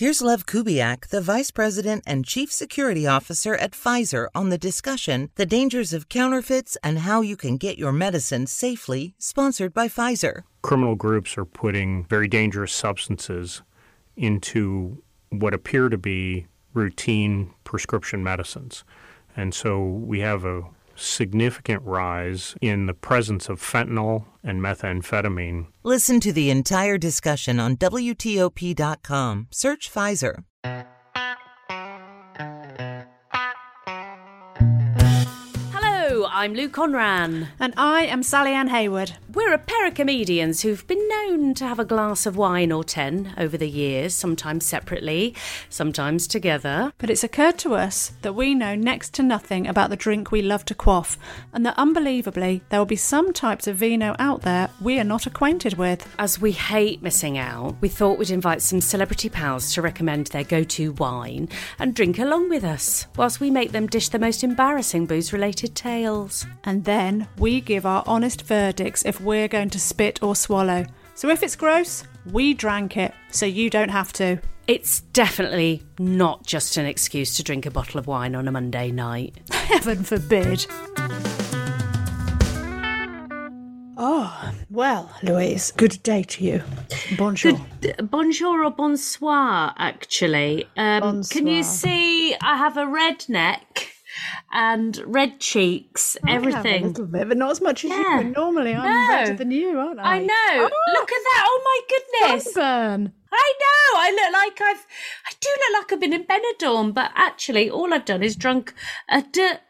Here's Lev Kubiak, the Vice President and Chief Security Officer at Pfizer, on the discussion The Dangers of Counterfeits and How You Can Get Your Medicine Safely, sponsored by Pfizer. Criminal groups are putting very dangerous substances into what appear to be routine prescription medicines. And so we have a significant rise in the presence of fentanyl and methamphetamine. Listen to the entire discussion on WTOP.com. Search Pfizer. I'm Lou Conran. And I am Sally Anne Hayward. We're a pair of comedians who've been known to have a glass of wine or ten over the years, sometimes separately, sometimes together. But it's occurred to us that we know next to nothing about the drink we love to quaff, and that unbelievably, there will be some types of vino out there we are not acquainted with. As we hate missing out, we thought we'd invite some celebrity pals to recommend their go to wine and drink along with us, whilst we make them dish the most embarrassing booze related tales. And then we give our honest verdicts if we're going to spit or swallow. So if it's gross, we drank it, so you don't have to. It's definitely not just an excuse to drink a bottle of wine on a Monday night. Heaven forbid. Oh, well, Louise, good day to you. Bonjour. Good, bonjour or bonsoir, actually. Um, Can you see I have a red neck and red cheeks, oh, I have everything. a little bit, but not as much as Yeah. you. And normally I'm No. better than you, aren't I? I know. Oh. Look at that. Oh my goodness. Sunburn. I know. I look like I've. I do look like I've been in Benidorm, but actually, all I've done is drunk a. De-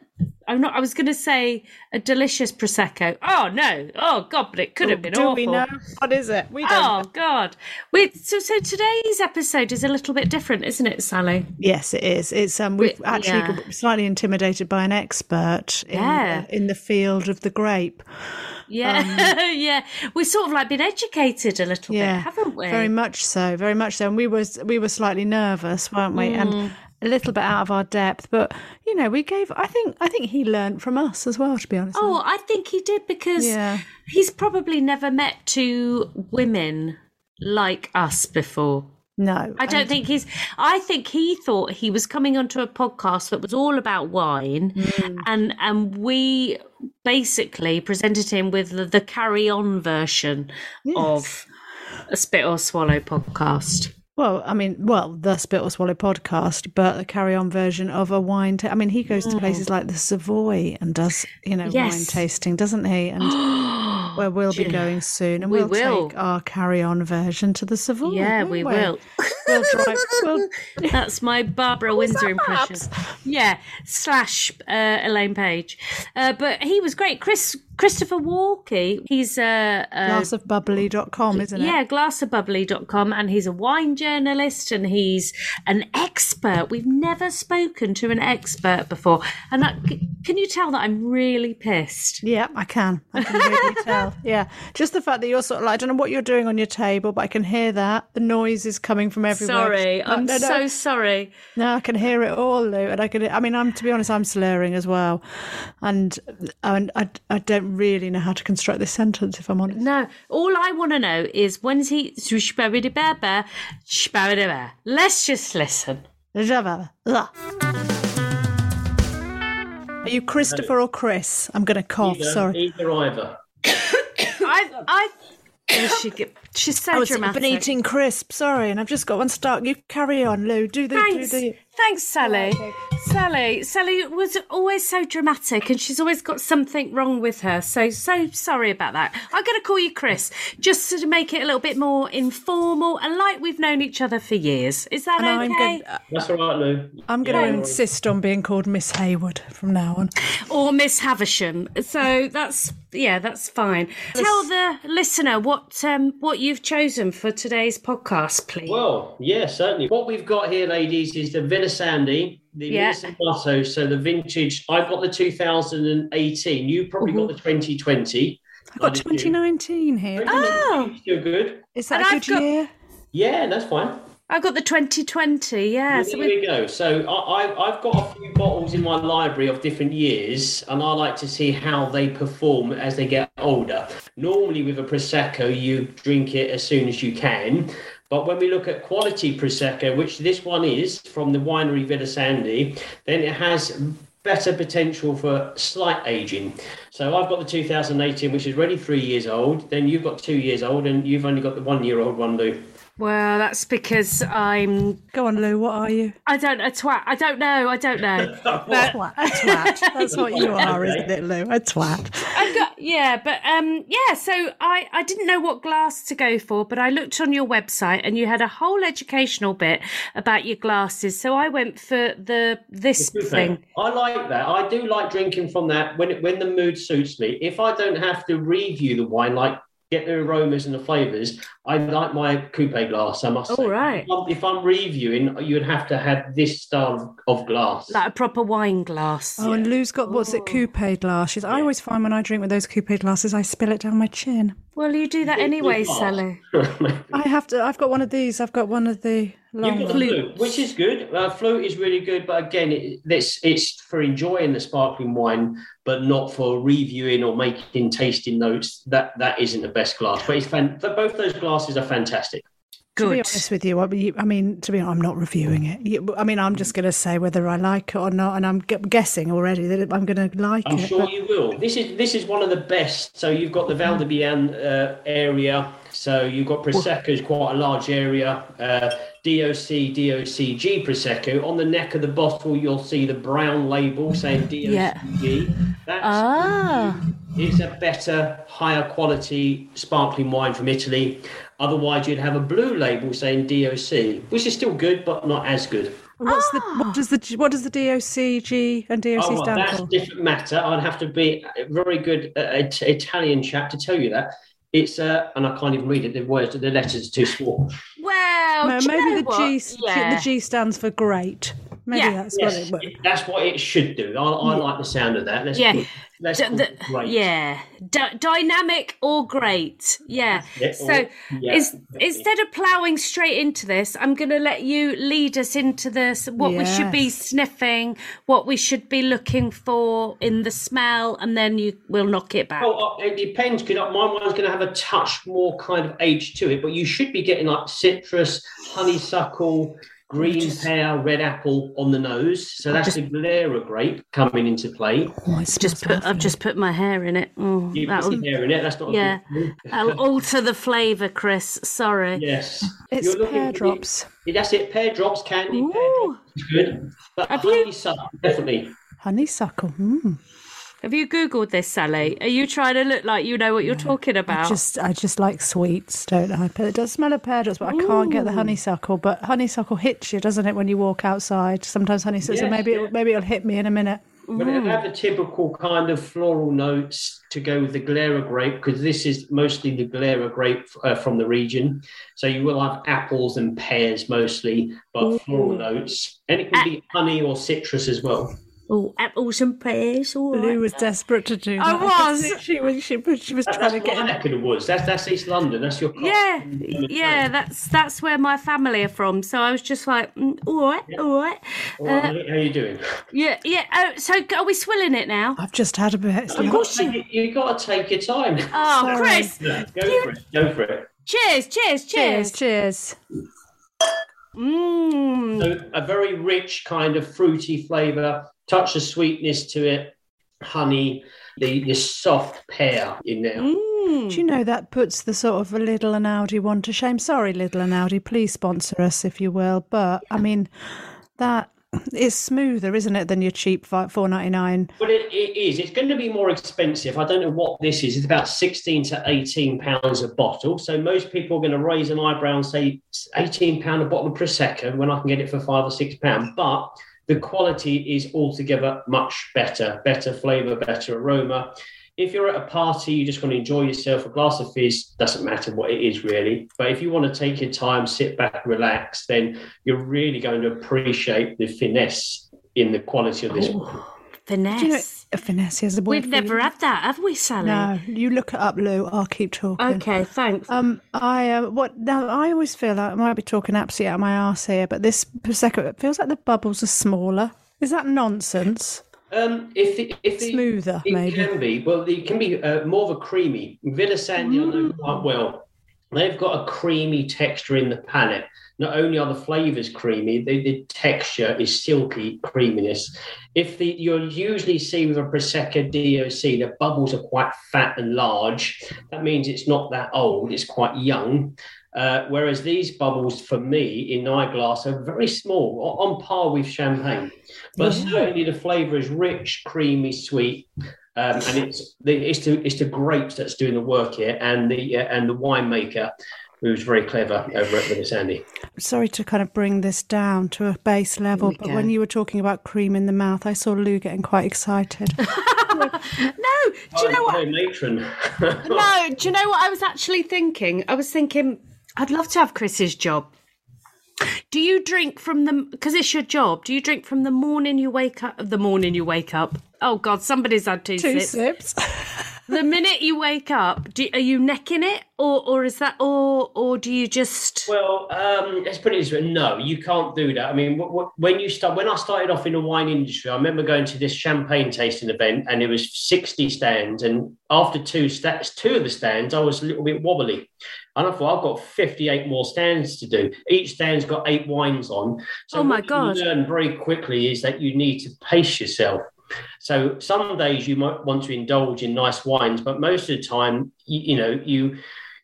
I'm not. I was going to say a delicious prosecco. Oh no! Oh god! But it could have been Do awful. we know what is it? We don't. Oh God! Wait, so so today's episode is a little bit different, isn't it, Sally? Yes, it is. It's um, we've We- actually yeah. slightly intimidated by an expert in, Yeah. the, in the field of the grape. Yeah, yeah. We've sort of like been educated a little Um, Yeah, bit, haven't we? Very much so, very much so. And we was we were slightly nervous, weren't we? Mm. And a little bit out of our depth, but you know, we gave. I think I think he learned from us as well. To be honest. Oh, I think he did because Yeah. he's probably never met two women like us before. no, I don't think he's. I think he thought he was coming onto a podcast that was all about wine, Mm. and and we basically presented him with the, the carry on version of a Spit or Swallow podcast. Well, I mean, well, the Spit or Swallow podcast, but the carry on version of a wine. Ta- I mean, he goes to places like the Savoy and does, you know, wine Mm. Tasting, doesn't he? And where we'll be going soon, and We we'll will. take our carry on version to the Savoy. Yeah, won't we will. We'll drive. We'll, That's my Barbara Windsor impression. Yeah, slash uh, Elaine Paige. Uh, but he was great. Chris Christopher Walkey. He's a, a glassofbubbly.com, isn't it? yeah, glassofbubbly.com and he's a wine journalist and he's an expert. We've never spoken to an expert before. And can you tell that I'm really pissed? Yeah, I can. I can really tell. Yeah. Just the fact that you're sort of like, I don't know what you're doing on your table, but I can hear that. The noise is coming from everywhere. Sorry, I'm no, no. so sorry. No, I can hear it all, Lou. And I can, I mean, I'm, to be honest, I'm slurring as well. And, and I, I don't really know how to construct this sentence, if I'm honest. No, all I want to know is when's he. Let's just listen. Are you Christopher or Chris? I'm going to cough. Either- Sorry. Either either. I, I. She, get- she's so I was dramatic. been eating crisp. Sorry, and I've just got one stuck. You carry on, Lou. Do the. Do the Thanks, Sally. Sally, Sally was always so dramatic, and she's always got something wrong with her. So, so sorry about that. I'm going to call you Chris, just to make it a little bit more informal and like we've known each other for years. Is that And I'm okay? going That's all right, Lou. I'm going to insist on being called Miss Hayward from now on. or Miss Havisham. So that's yeah, that's fine. Tell the listener what um, what you've chosen for today's podcast, please. Well, yeah, certainly. What we've got here, ladies, is the Villa Sandi, the Yeah. Villa so the vintage. I've got the 2018. You probably got the 2020. I've got 2019 here. Oh. Ah! you're good. Is that And a I've good got- year? Yeah, that's fine. I've got the 2020. Yeah, so There we we go. So I, I, I've got a few bottles in my library of different years, and I like to see how they perform as they get older. Normally, with a prosecco, you drink it as soon as you can. But when we look at quality prosecco, which this one is from the winery Villa Sandi, then it has better potential for slight aging. So I've got the 2018, which is already three years old. Then you've got two years old, and you've only got the one-year-old one, Lou. Well, that's because I'm Go on, Lou. What are you? I don't a twat. I don't know. I don't know. A twat. A twat. That's what you are, isn't it, Lou? A twat. I've got yeah, but um yeah, so I I didn't know what glass to go for, but I looked on your website and you had a whole educational bit about your glasses. So I went for the this thing. thing. I like that. I do like drinking from that when it, when the mood suits me. If I don't have to review the wine, like get the aromas and the flavors, I like my coupe glass. I must say. All right. If I'm, reviewing, you'd have to have this style of glass. Like a proper wine glass. Oh, and Lou's got what's it, coupe glasses. I always find when I drink with those coupe glasses, I spill it down my chin. Well, you do that anyway. Sally. I have to. I've got one of these. I've got one of the long. You've got the flute, which is good. Uh, flute is really good, but again, it, it's it's for enjoying the sparkling wine, but not for reviewing or making tasting notes. That that isn't the best glass. But it's fan- both those glasses are fantastic. To be honest with you, I mean, to be honest, I'm not reviewing it. I mean, I'm just going to say whether I like it or not, and I'm guessing already that I'm going to like it. I'm sure but- you will. This is this is one of the best. So you've got the Valdobbiadene uh, area. So you've got Prosecco's quite a large area. Uh, DOC, DOCG Prosecco. On the neck of the bottle, you'll see the brown label saying DOCG. That's Ah. it's a better, higher quality sparkling wine from Italy. Otherwise, you'd have a blue label saying DOC, which is still good, but not as good. What's the what does the what does the DOCG and DOC Oh, well, stand that's for? That's a different matter. I'd have to be a very good uh, it- Italian chap to tell you that. It's uh, and I can't even read it. The words, the letters are too small. Well, No, do you maybe know the what? G Yeah. the G stands for great. Maybe Yeah. that's what it would. that's what it should do. I, I like the sound of that. Let's Yeah. put- let's D- the- great. yeah, D- dynamic or great. Yeah. Yeah, So or- yeah, is, definitely. instead of ploughing straight into this, I'm going to let you lead us into this. What we should be sniffing, what we should be looking for in the smell, and then you will knock it back. Well, uh, it depends. Because my one's going to have a touch more kind of age to it, but you should be getting like citrus, honeysuckle, green pear, red apple on the nose. So that's the Glera grape coming into play. Oh, it just put, I've just put my hair in it. Oh, You put that'll, hair in it. That's not. a yeah, good. I'll alter the flavour, Chris. Sorry. Yes. It's You're looking pear for the- drops. That's it. Pear drops, candy. Pear Ooh. drops is good. But Have you- definitely. Honeysuckle. Mm. Have you googled this, Sally? Are you trying to look like you know what you're talking about? Just I just like sweets, don't I? But it does smell of pear drops, but I can't get the honeysuckle. But honeysuckle hits you, doesn't it, when you walk outside? Sometimes honeysuckle. so Yes, maybe yeah. it, maybe it'll hit me in a minute. But it'll have the typical kind of floral notes to go with the Glera grape because this is mostly the Glera grape uh, from the region. So you will have apples and pears mostly, but floral notes. And it can be honey or citrus as well. Oh, apples and pears. All Lou right. was desperate to do I that. was. She was. She was. She was That- trying that's to get. my in- neck of the woods. That's, that's East London. That's your Yeah, mm, mm, mm. yeah, that's that's where my family are from. So I was just like, mm, all right, all right, All right, uh, How are you doing? yeah, yeah. Oh, so are we swilling it now? I've just had a bit. It's You've not- got, to take, you've got to take your time. Oh, Sorry. Chris, Yeah, go for it. Go for it. cheers, cheers, Cheers. cheers. Cheers. Mmm. So a very rich kind of fruity flavour, touch of sweetness to it, honey, the, the soft pear in there. Mm. Do you know that puts the sort of a Lidl and Aldi one to shame? Sorry, Lidl and Aldi, please sponsor us if you will. But I mean, that is smoother, isn't it, than your cheap four ninety nine? Well, it, it is. It's going to be more expensive. I don't know what this is. It's about sixteen to eighteen pounds a bottle. So most people are going to raise an eyebrow and say eighteen pound a bottle of prosecco when I can get it for five or six pounds. But the quality is altogether much better. Better flavour, better aroma if you're at a party, you just want to enjoy yourself, a glass of fizz doesn't matter what it is really. But if you want to take your time, sit back, relax, then you're really going to appreciate the finesse in the quality of this. Oh, finesse. Do you know, a finesse is a word We've for never you. had that, have we, Sally? No, you look it up, Lou. I'll keep talking. Okay, thanks. Um, I uh, what now? I always feel like I might be talking absolutely out of my arse here, but this prosecco it feels like the bubbles are smaller. Is that nonsense? Um, if the, if the, Smoother, it maybe. can be. Well, it can be uh, more of a creamy. Villa Sandi, I know quite well. They've got a creamy texture in the palate. Not only are the flavors creamy, the, the texture is silky creaminess. If the you'll usually see with a prosecco DOC, the bubbles are quite fat and large. That means it's not that old; it's quite young. Uh, whereas these bubbles, for me, in eyeglass, are very small, on par with champagne. But certainly the flavour is rich, creamy, sweet, um, and it's the it's the it's the grapes that's doing the work here, and the uh, and the winemaker, who's very clever over at Villa Sandi. Sorry to kind of bring this down to a base level, but when you were talking about cream in the mouth, I saw Lou getting quite excited. no, do you know what? Oh, matron. No, do you know what I was actually thinking? I was thinking I'd love to have Chris's job. Do you drink from the because it's your job? Do you drink from the morning you wake up? The morning you wake up. Oh God, somebody's had two, Two sips. sips. The minute you wake up, do, are you necking it, or or is that, or or do you just? Well, um, let's put it this way: no, you can't do that. I mean, w- w- when you start, when I started off in the wine industry, I remember going to this champagne tasting event, and it was sixty stands, and after two sta- two of the stands, I was a little bit wobbly, and I thought I've got fifty-eight more stands to do. Each stand's got eight wines on. So Oh my what God. You learn very quickly is that you need to pace yourself. So some days you might want to indulge in nice wines, but most of the time, you, you know, you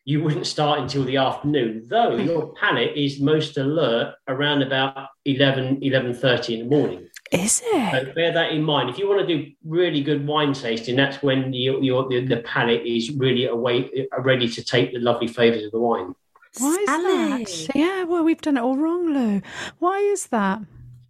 you wouldn't start until the afternoon, though hmm. your palate is most alert around about 11, 11.30 in the morning. Is it? So bear that in mind. If you want to do really good wine tasting, that's when your, your, the, the palate is really away, uh, ready to take the lovely flavours of the wine. Why is Sally. that? Yeah, well, we've done it all wrong, Lou. Why is that?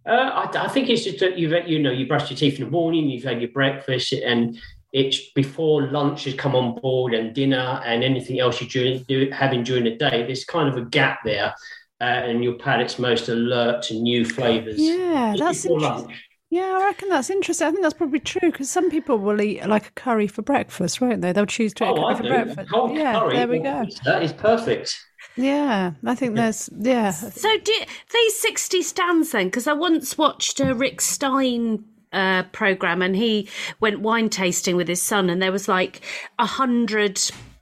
Uh, I, I think it's just that you've you know you brushed your teeth in the morning, you've had your breakfast, and it's before lunch has come on board and dinner and anything else you're doing, do, having during the day. There's kind of a gap there, uh, and your palate's most alert to new flavours. Yeah, that's interesting. Yeah, I reckon that's interesting. I think that's probably true because some people will eat like a curry for breakfast, won't they? They'll choose to eat Oh, curry for breakfast. Cold yeah, curry. there we go. That is perfect. Yeah, I think there's yeah. So do these sixty stands then? Because I once watched a Rick Stein uh, program, and he went wine tasting with his son, and there was like a hundred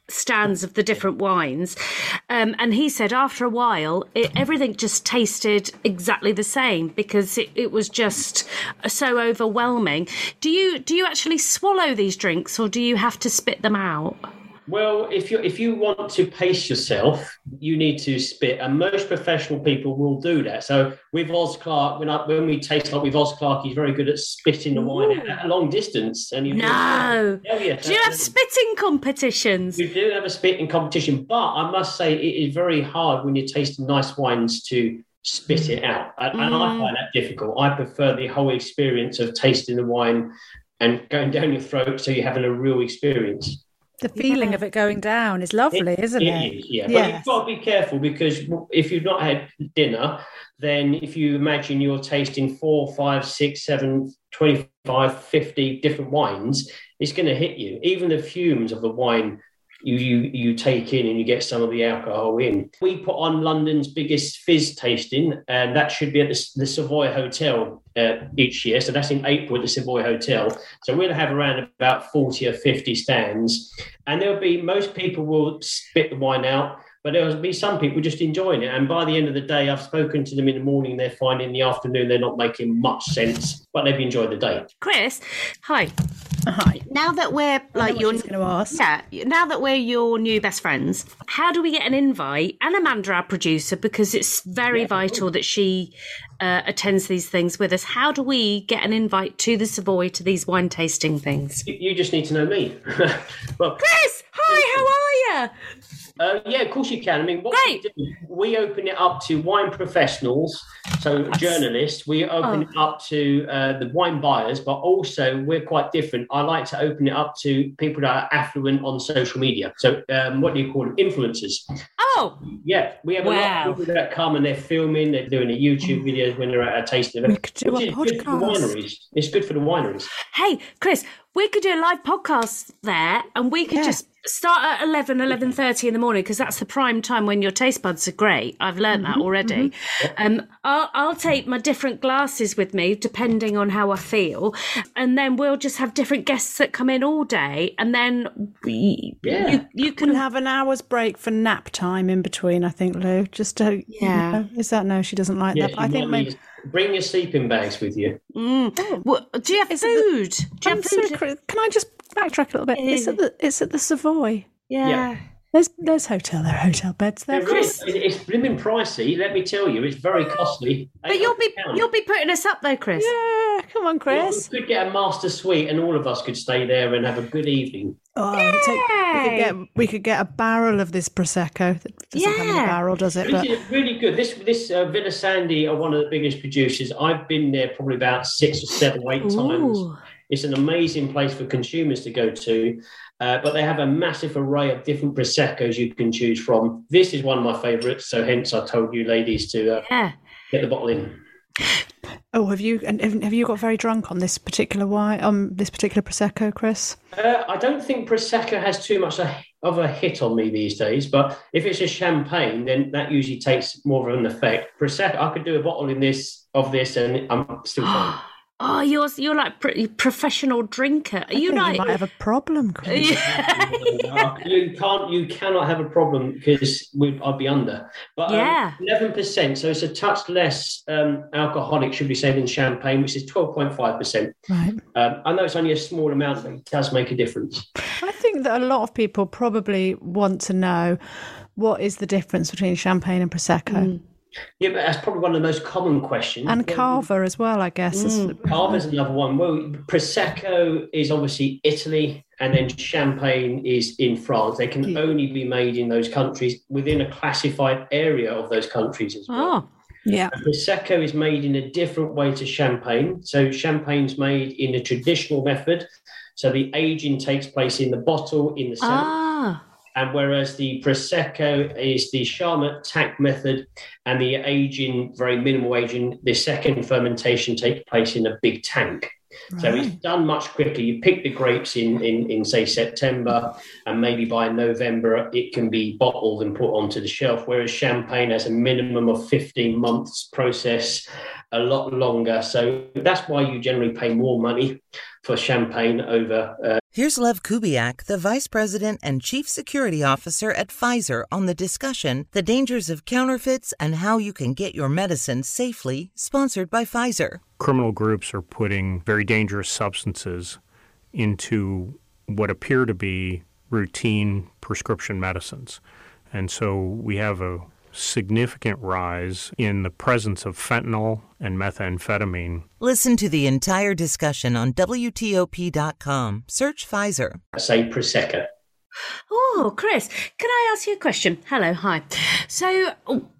stands of the different wines, um, and he said after a while, it, everything just tasted exactly the same because it, it was just so overwhelming. Do you do you actually swallow these drinks, or do you have to spit them out? Well, if you if you want to pace yourself, you need to spit, and most professional people will do that. So with Oz Clarke, when I, when we taste like with Oz Clarke, he's very good at spitting the wine at a long distance. And you No. oh, Do you have spitting competitions? we do have a spitting competition, but I must say it is very hard when you're tasting nice wines to spit it out, and, and I mm. find that difficult. I prefer the whole experience of tasting the wine and going down your throat, so you're having a real experience. The feeling of it going down is lovely, isn't it? It is, yeah. But you've got to be careful because if you've not had dinner, then if you imagine you're tasting four, five, six, seven, 25, 50 different wines, it's going to hit you. Even the fumes of the wine you, you, you take in and you get some of the alcohol in. We put on London's biggest fizz tasting, and that should be at the, the Savoy Hotel uh, each year. So that's in April at the Savoy Hotel. So we'll have around about 40 or 50 stands and there'll be most people will spit the wine out, But there will be some people just enjoying it. And by the end of the day, I've spoken to them in the morning, they're fine. In the afternoon, they're not making much sense, but they've enjoyed the day. Chris, hi. Hi. Now that we're like you're going to ask. yeah, now that we're your new best friends, how do we get an invite and Amanda, our producer, because it's very vital that she uh, attends these things with us. How do we get an invite to the Savoy to these wine tasting things? You- You just need to know me. well, Chris, hi, how are you? Uh, yeah, of course you can. I mean, what Great. we do, we open it up to wine professionals, so journalists. We open Oh. it up to uh, the wine buyers, but also we're quite different. I like to open it up to people that are affluent on social media. So, um, what do you call them? Influencers. Oh, Yeah, we have a lot of people that come and they're filming, they're doing a YouTube videos when they're at a tasting event. We could do a is good for the podcast. wineries. It's good for the wineries. hey, Chris, we could do a live podcast there and we could Yeah. just start at 11, 11.30 in the morning because that's the prime time when your taste buds are great. I've learned that already. Um, I'll, I'll take my different glasses with me depending on how I feel. And then we'll just have different guests that come in all day. And then we, Yeah. you, you can We'll have an hour's break for nap time in between, I think, Lou. Just to, Yeah. You know, is that no? She doesn't like Yes, that. I think maybe. bring your sleeping bags with you. Mm. Well, do you have Is it the- food? do you I'm have food? cri- can I just backtrack a little bit? It's at the it's at the Savoy. yeah. Yeah. There's there's hotel there, are hotel beds there. It really- it's blooming pricey. Let me tell you, it's very costly. But you'll be £800. you'll be putting us up though, Chris. Yeah, come on, Chris. We could get a master suite, and all of us could stay there and have a good evening. Oh, we could take- we could get we could get a barrel of this prosecco. That doesn't come in a Yeah. barrel, does it? This But is really good. This this uh, Villa Sandi are one of the biggest producers. I've been there probably about six or seven or eight times. It's an amazing place for consumers to go to, uh, but they have a massive array of different proseccos you can choose from. This is one of my favourites, so hence I told you ladies to uh, Yeah. get the bottle in. oh, have you and have you got very drunk on this particular wine on this particular prosecco, Chris? Uh, I don't think prosecco has too much of a hit on me these days, but if it's a champagne, then that usually takes more of an effect. Prosecco, I could do a bottle in this of this, and I'm still fine. Oh, you're you're like pretty professional drinker. Are I you think like? you might have a problem, Chris. you can't, you cannot have a problem because I'd be under. But Yeah. eleven percent, so it's a touch less um, alcoholic, should we say, than champagne, which is twelve point five percent. Right. Um, I know it's only a small amount, but it does make a difference. I think that a lot of people probably want to know what is the difference between champagne and prosecco Yeah, but that's probably one of the most common questions. and cava as well. I guess. is- Cava's another one. Well, Prosecco is obviously Italy, and then Champagne is in France. They can only be made in those countries within a classified area of those countries as well. Oh, Yeah. Prosecco is made in a different way to Champagne. So Champagne's made in a traditional method. So the aging takes place in the bottle in the cellar. ah, And whereas the Prosecco is the Charmat tank method and the aging, very minimal aging, the second fermentation takes place in a big tank. So it's done much quicker. You pick the grapes in, in, in, say, September, and maybe by November it can be bottled and put onto the shelf. Whereas champagne has a minimum of 15 months process, a lot longer. So that's why you generally pay more money for champagne over uh, Here's Lev Kubiak, the Vice President and Chief Security Officer at Pfizer, on the discussion The Dangers of Counterfeits and How You Can Get Your Medicine Safely, sponsored by Pfizer. criminal groups are putting very dangerous substances into what appear to be routine prescription medicines. And so we have a significant rise in the presence of fentanyl and methamphetamine. Listen to the entire discussion on WTOP.com. Search Pfizer. say, Prosecco. oh, Chris, can I ask you a question? Hello, hi. So,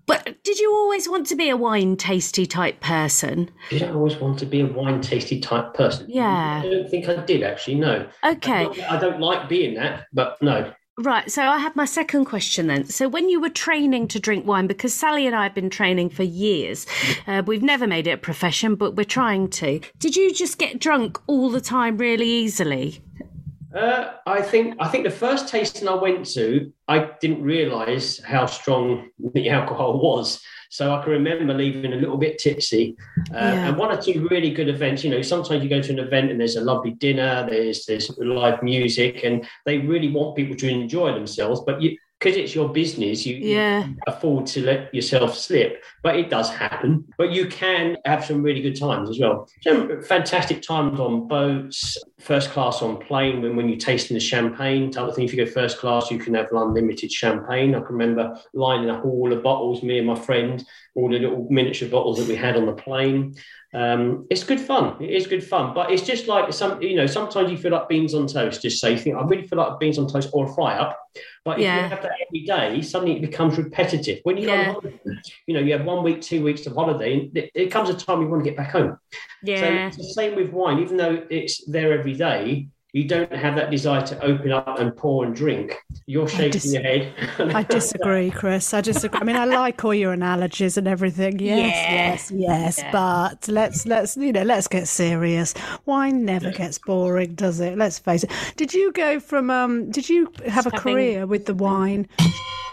but did you always want to be a wine tasty type person? Did I always want to be a wine tasty type person? Yeah. I don't think I did actually, no. Okay. Not I don't like being that, but no. Right, so I have my second question then. So, when you were training to drink wine, because Sally and I have been training for years, uh, we've never made it a profession, but we're trying to. Did you just get drunk all the time really easily? Uh, I think I think the first tasting I went to, I didn't realise how strong the alcohol was. So I can remember leaving a little bit tipsy. Uh, Yeah. And one or two really good events. You know, sometimes you go to an event and there's a lovely dinner, there's there's live music, and they really want people to enjoy themselves. But you, because it's your business, you, Yeah. you afford to let yourself slip. But it does happen. But you can have some really good times as well. Some fantastic times on boats, first class on plane when, when you're tasting the champagne type of thing. If you go first class, you can have unlimited champagne. I can remember lining up all the bottles, me and my friend, all the little miniature bottles that we had on the plane. Um, it's good fun. It is good fun, but it's just like some, you know, sometimes you feel like beans on toast. Just say, you think I really feel like beans on toast or a fry up. But if Yeah. you have that every day, suddenly it becomes repetitive. When you're Yeah. on holiday, you know, you have one week, two weeks of holiday, and it, it comes a time you want to get back home. Yeah. So it's the same with wine. Even though it's there every day, you don't have that desire to open up and pour and drink. You're shaking dis- your head. I disagree, Chris. I disagree. I mean, I like all your analogies and everything. Yes, yes, yes. Yeah. But let's let's you know let's get serious. Wine never gets boring, does it? Let's face it. Did you go from um? Did you have a Having- career with the wine?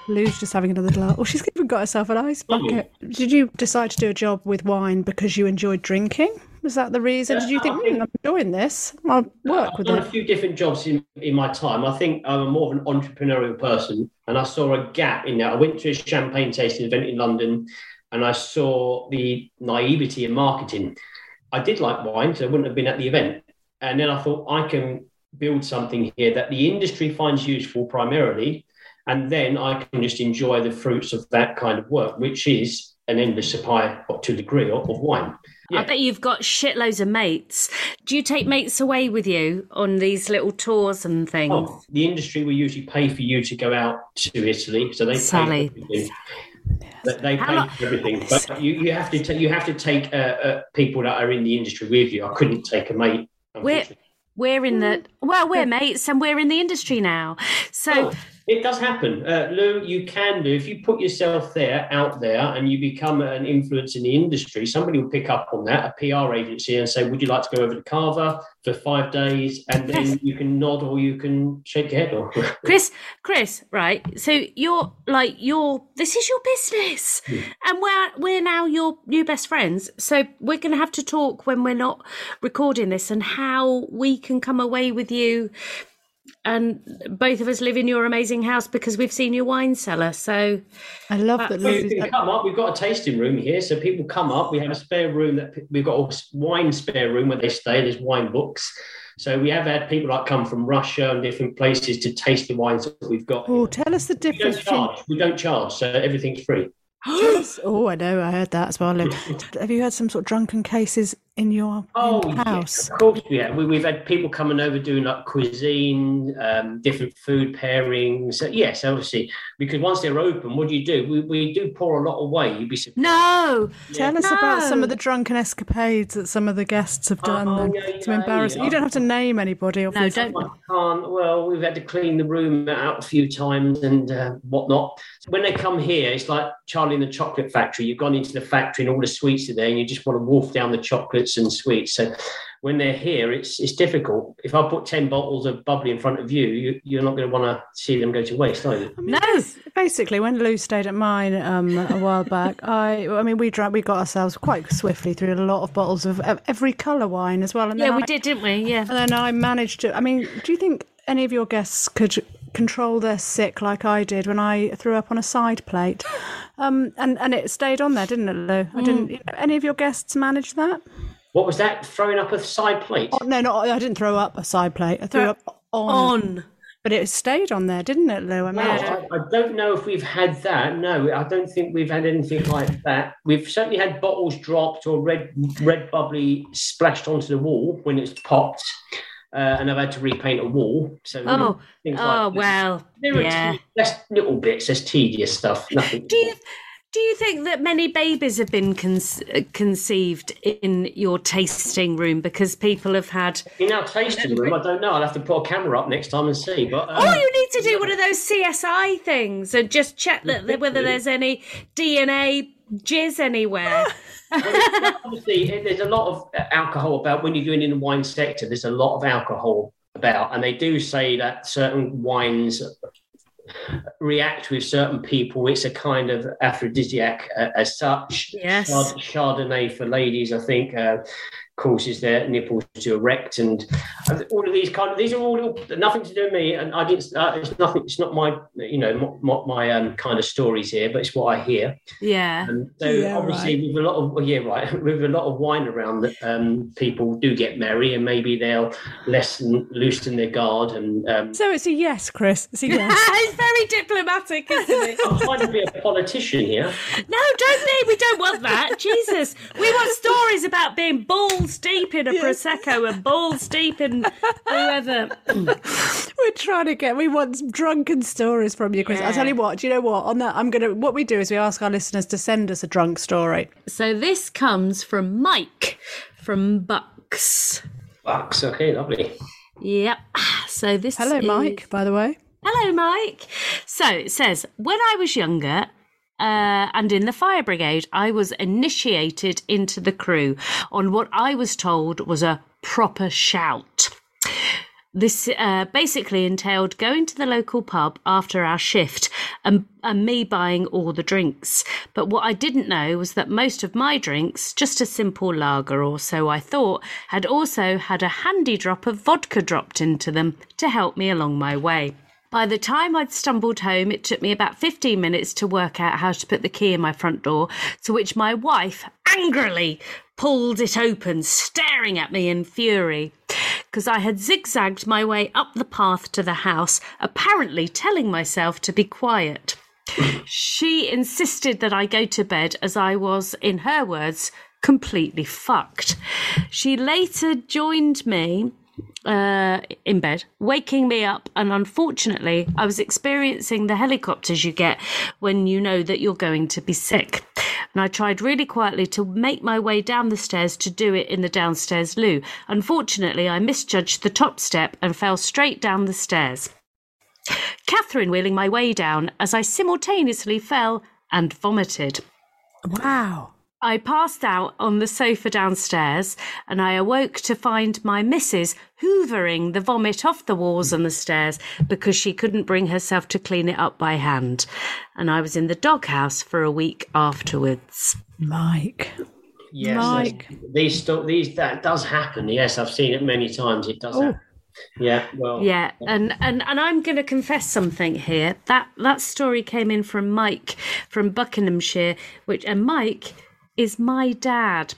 Lou's just having another glass. Oh, she's even got herself an ice bucket. Did you decide to do a job with wine because you enjoyed drinking? Was that the reason? Did you think, "Hmm, I'm doing this? I'll work with I've done it. a few different jobs in, in my time. I think I'm more of an entrepreneurial person, and I saw a gap in that. I went to a champagne tasting event in London, and I saw the naivety in marketing. I did like wine, so I wouldn't have been at the event. And then I thought I can build something here that the industry finds useful primarily, and then I can just enjoy the fruits of that kind of work, which is an endless supply to a degree of, of wine. I bet you've got shitloads of mates. Do you take mates away with you on these little tours and things? Oh, the industry will usually pay for you to go out to Italy, so they Sally. pay for everything. They- They How pay for everything, but you, you have to ta- you have to take uh, uh, people that are in the industry with you. I couldn't take a mate. We're we're in the well, we're mates and we're in the industry now. So Oh, it does happen, uh, Lou. You can do if you put yourself there, out there, and you become an influence in the industry. Somebody will pick up on that, a PR agency, and say, "Would you like to go over to Cava for five days?" And then Yes. you can nod or you can shake your head. Or Chris, Chris, right? So you're like you're this is your business, and we're we're now your new best friends. So we're going to have to talk when we're not recording this, and how we can come away with you, and both of us live in your amazing house because we've seen your wine cellar. So I love that Well, you Lou's. can come up. We've got a tasting room here, so people come up. We have a spare room that we've got a wine spare room where they stay. There's wine books. So we have had people that come from Russia and different places to taste the wines that we've got. Oh, tell us the we don't difference charge. We don't charge, so everything's free. Oh, I know. I heard that as well. Have you had some sort of drunken cases in your Oh, house? yeah, of course yeah. We, we've had people coming over doing like cuisine, um, different food pairings. So, yes, obviously, because once they're open, what do you do? We, we do pour a lot away. You'd be surprised. no, Tell us about some of the drunken escapades that some of the guests have done. Oh, yeah, some yeah, embarrassing. yeah. You don't have to name anybody. no, don't. I can't. Well, we've had to clean the room out a few times and uh, whatnot. So when they come here, it's like Charlie in the Chocolate Factory. You've gone into the factory and all the sweets are there, and you just want to wolf down the chocolates and sweets. So when they're here, it's it's difficult. If I put ten bottles of bubbly in front of you, you you're not going to want to see them go to waste, are you? No, Basically, when Lou stayed at mine um, a while back, I I mean we drank we got ourselves quite swiftly through a lot of bottles of, of every colour wine as well. And yeah, then we I- did, didn't we? Yeah. And then I managed to. I mean, do you think any of your guests could control their sick like I did when I threw up on a side plate? Um, and and it stayed on there, didn't it, Lou? I didn't. You know, any of your guests manage that? What was that? Throwing up a side plate? Oh, no, no, I didn't throw up a side plate. I threw Throw- up on, On. but it stayed on there, didn't it, Lou? I mean, No, I, I don't know if we've had that. No, I don't think we've had anything like that. We've certainly had bottles dropped or red red bubbly splashed onto the wall when it's popped, uh, and I've had to repaint a wall. So Oh, things oh that. well. There Yeah. te- that's little bits. There's tedious stuff. Nothing. Do you do you think that many babies have been con- conceived in your tasting room because people have had? in our tasting room? I don't know. I'll have to put a camera up next time and see. But um, Oh, you need to do one of those CSI things and just check that whether there's any DNA jizz anywhere. Well, obviously, there's a lot of uh, alcohol about when you're doing in the wine sector. There's a lot of alcohol about, and they do say that certain wines react with certain people. It's a kind of aphrodisiac uh, as such. Yes. Chardonnay for ladies, I think. Uh, causes their nipples to erect, and all of these kind of these are all little, nothing to do with me, and I didn't. Uh, it's nothing. It's not my you know my, my um, kind of stories here, but it's what I hear. Yeah. And so Yeah, obviously, right. with a lot of well, yeah, right, with a lot of wine around, that um, people do get merry, and maybe they'll lessen loosen their guard. And um, So it's a yes, Chris. It's a yes. it's very diplomatic, isn't it? I'm trying to be a politician here. No, don't be. We don't want that. Jesus. We want stories about being balls deep in a Prosecco and balls deep in whoever. We're trying to get. We want some drunken stories from you, Chris. I'll tell you what. Do you know what? On that, I'm gonna. What we do is we ask our listeners to send us a drunk story. So this comes from Mike from Bucks. Bucks, okay, lovely. Yep. So this Hello, is- Mike. By the way. Hello, Mike. So it says, when I was younger uh, and in the fire brigade, I was initiated into the crew on what I was told was a proper shout. This uh, basically entailed going to the local pub after our shift and, and me buying all the drinks. But what I didn't know was that most of my drinks, just a simple lager or so I thought, had also had a handy drop of vodka dropped into them to help me along my way. By the time I'd stumbled home, it took me about 15 minutes to work out how to put the key in my front door, to which my wife angrily pulled it open, staring at me in fury. Because I had zigzagged my way up the path to the house, apparently telling myself to be quiet. She insisted that I go to bed as I was, in her words, completely fucked. She later joined me uh, in bed, waking me up, and unfortunately, I was experiencing the helicopters you get when you know that you're going to be sick. And I tried really quietly to make my way down the stairs to do it in the downstairs loo. Unfortunately, I misjudged the top step and fell straight down the stairs. Catherine wheeling my way down as I simultaneously fell and vomited. Wow. I passed out on the sofa downstairs and I awoke to find my missus hoovering the vomit off the walls and the stairs because she couldn't bring herself to clean it up by hand. And I was in the doghouse for a week afterwards. Mike. Yes, Mike. that's- these sto- these that does happen. Yes, I've seen it many times. It does Oh. happen. Yeah, well, Yeah, and and and I'm going to confess something here. That that story came in from Mike from Buckinghamshire, which and Mike is my dad.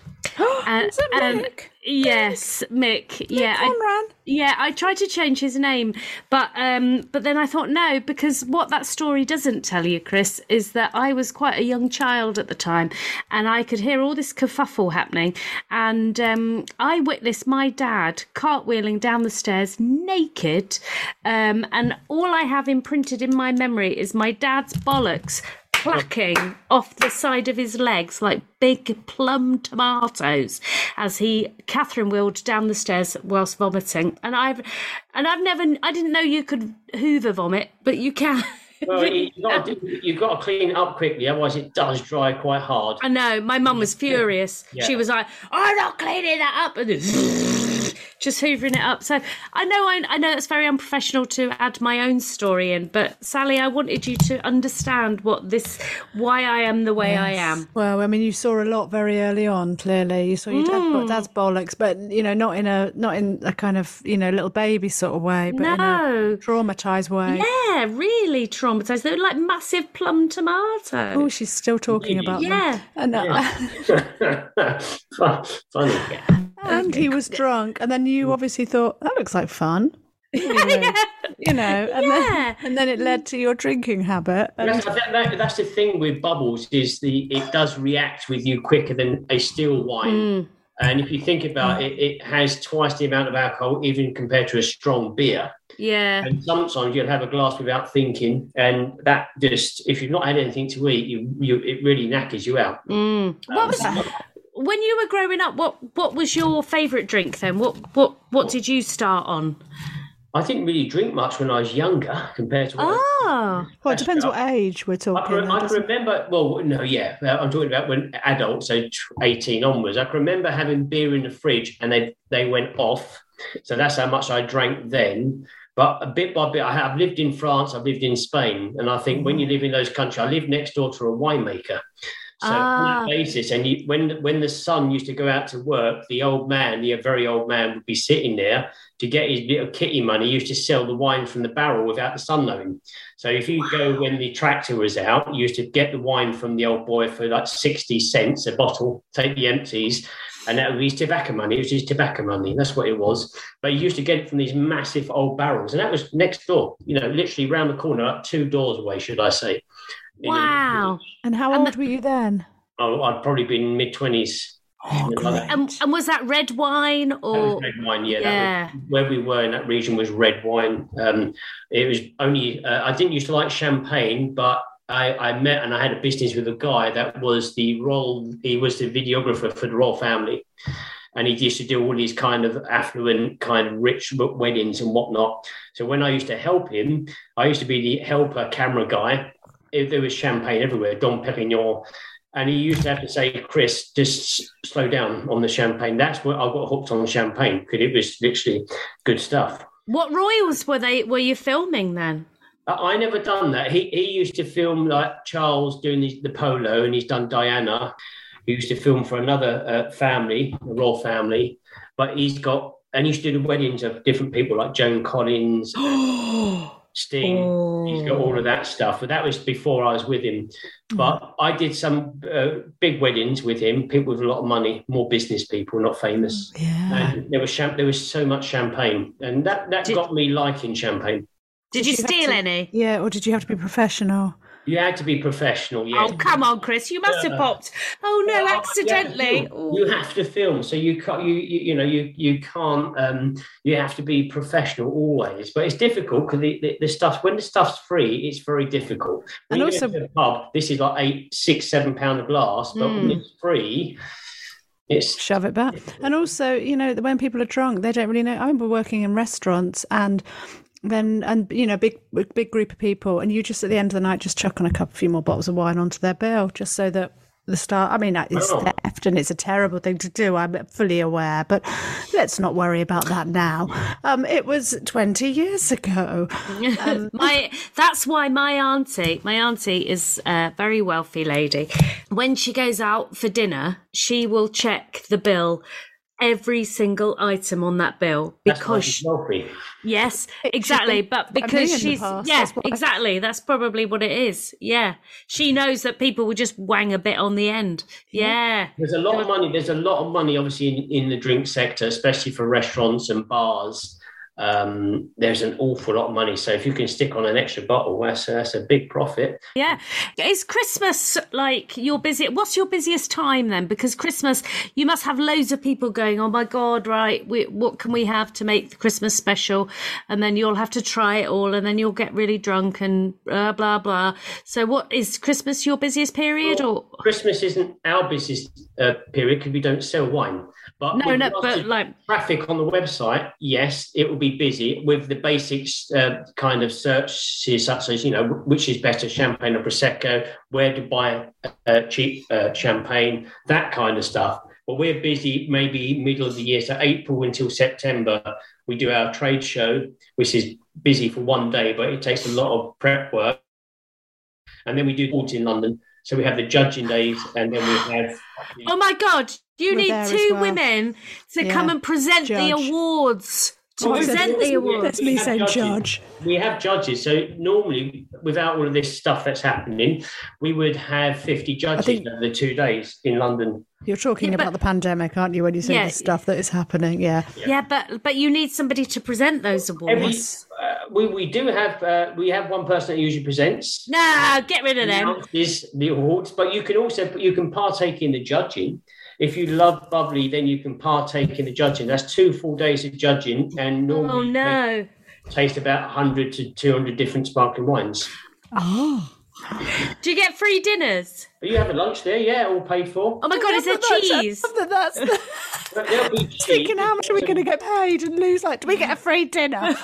And- Is it and- Mick? Yes, Mick. yeah, I- yeah. I tried to change his name, but um, but then I thought no, because what that story doesn't tell you, Chris, is that I was quite a young child at the time, and I could hear all this kerfuffle happening, and um, I witnessed my dad cartwheeling down the stairs naked, um, and all I have imprinted in my memory is my dad's bollocks clacking off the side of his legs like big plum tomatoes as he Catherine wheeled down the stairs whilst vomiting. And I've and I've never I didn't know you could hoover vomit, but you can. Well, you, you've, got to you've got to clean it up quickly, otherwise it does dry quite hard. I know, my mum was furious. Yeah. She was like, I'm not cleaning that up and just hoovering it up. So I know I, I know it's very unprofessional to add my own story in, but Sally, I wanted you to understand what this why I am the way I am. Well, I mean, you saw a lot very early on. Clearly, you saw your dad, Mm. dad's bollocks, but you know, not in a not in a kind of you know little baby sort of way, but in No. a traumatized way. Yeah, really traumatized. They were like massive plum tomatoes. Oh, she's still talking about Yeah. them. And, uh, Funny. And he was drunk, and then you obviously thought that looks like fun. You know, you know, and Yeah. then and then it led to your drinking habit. And That's, that, that- that's the thing with bubbles is the it does react with you quicker than a still wine. Mm. And if you think about it, it has twice the amount of alcohol, even compared to a strong beer. Yeah. And sometimes you'll have a glass without thinking, and that just if you've not had anything to eat, you, you it really knackers you out. Mm. What was when you were growing up? What what was your favourite drink then? What what what did you start on? I didn't really drink much when I was younger compared to. What I- Ah, well, it depends what age we're I talking. can, I can doesn't remember, well, no, yeah, I'm talking about when adults, so 18 onwards. I can remember having beer in the fridge and they, they went off. So that's how much I drank then. But a bit by bit, I have lived in France, I've lived in Spain. And I think when you live in those countries, I live next door to a winemaker. So on Ah. that basis, and you, when when the son used to go out to work, the old man, the very old man, would be sitting there to get his little kitty money. He used to sell the wine from the barrel without the son knowing. So if you go when the tractor was out, you used to get the wine from the old boy for like sixty cents a bottle, take the empties, and that was his tobacco money. It was his tobacco money. That's what it was. But he used to get it from these massive old barrels, and that was next door. You know, literally round the corner, like two doors away, should I say? In a- Wow. And how And old were you then? Oh, I'd probably been mid twenties. Oh, great. And, and was that red wine or red wine, yeah. yeah. That was, where we were in that region was red wine. Um, it was only uh, I didn't used to like champagne, but I, I met and I had a business with a guy that was the royal. He was the videographer for the royal family, and he used to do all these kind of affluent, kind of rich weddings and whatnot. So when I used to help him, I used to be the helper camera guy. If there was champagne everywhere, Dom Perignon. And he used to have to say, Chris, just slow down on the champagne. That's where I got hooked on the champagne because it was literally good stuff. What royals were they were you filming then? I, never done that. He he used to film like Charles doing the, the polo, and he's done Diana. He used to film for another uh, family, the royal family, but he's got and he used to do the weddings of different people like Joan Collins, Sting. He's got all of that stuff, but that was before I was with him. But I did some uh, big weddings with him, people with a lot of money, more business people, not famous. Yeah. And there was champ- there was so much champagne, and that that Did- got me liking champagne. Did you you steal to- any? Yeah, or did you have to be professional? You had to be professional, yeah. Oh come on, Chris! You must have popped. Oh no, Well, accidentally. You have, to film. You have to film, so you can't. You, you you know you you can't. Um, you have to be professional always, but it's difficult because the, the, the stuff when the stuff's free, it's very difficult. When And also- pub, this is like eight, six, seven pound a glass, but when Mm. it's free, it's Shove it back. And also, you know, when people are drunk, they don't really know. I remember working in restaurants and then, and you know, big big group of people, and you just at the end of the night just chuck on a couple, few more bottles of wine onto their bill, just so that the staff. I mean, it's Oh. theft and it's a terrible thing to do. I'm fully aware, but let's not worry about that now. Um, it was 20 years ago. my that's why my auntie my auntie is a very wealthy lady when she goes out for dinner she will check the bill every single item on that bill because she's wealthy. yes exactly but because she's yes yeah that's exactly that's probably what it is yeah she knows that people will just wang a bit on the end yeah There's a lot of money. There's a lot of money, obviously, in, in the drink sector, especially for restaurants and bars. Um, there's an awful lot of money. So if you can stick on an extra bottle, that's, that's a big profit. Yeah. Is Christmas like your busy? What's your busiest time then? Because Christmas, you must have loads of people going, oh my God, right, we, what can we have to make the Christmas special? And then you'll have to try it all and then you'll get really drunk and blah, blah, blah. So, what is Christmas your busiest period or? Christmas isn't our busiest uh, period because we don't sell wine. But No, no, but like, traffic on the website, yes, it will be busy with the basics uh, kind of searches such as you know which is better, champagne or prosecco, where to buy uh, cheap uh, champagne, that kind of stuff. But we're busy maybe middle of the year, so April until September. We do our trade show, which is busy for one day, but it takes a lot of prep work. And then we do awards in London. So we have the judging days, and then we have oh my God, you We're need two well. women to Yeah. come and present the awards. To Oh, present the awards. That's me We saying judge. we have judges. So normally, without all of this stuff that's happening, we would have 50 judges think- over the two days in London. You're talking Yeah, but- about the pandemic, aren't you, when you say Yeah. the stuff that is happening? Yeah. Yeah, but but you need somebody to present those Every, awards. uh, we, we do have uh, we have one person that usually presents. No, get rid of them. announces the awards, but you can also you can partake in the judging. If you love bubbly, then you can partake in the judging. That's two full days of judging, and Oh normally no. taste about 100 to 200 different sparkling wines. Oh. Do you get free dinners? Are you having lunch there, yeah, all paid for. Oh my god, is there cheese? That's the, But there'll be thinking how much are we going to get paid and lose? Like, do we get a free dinner?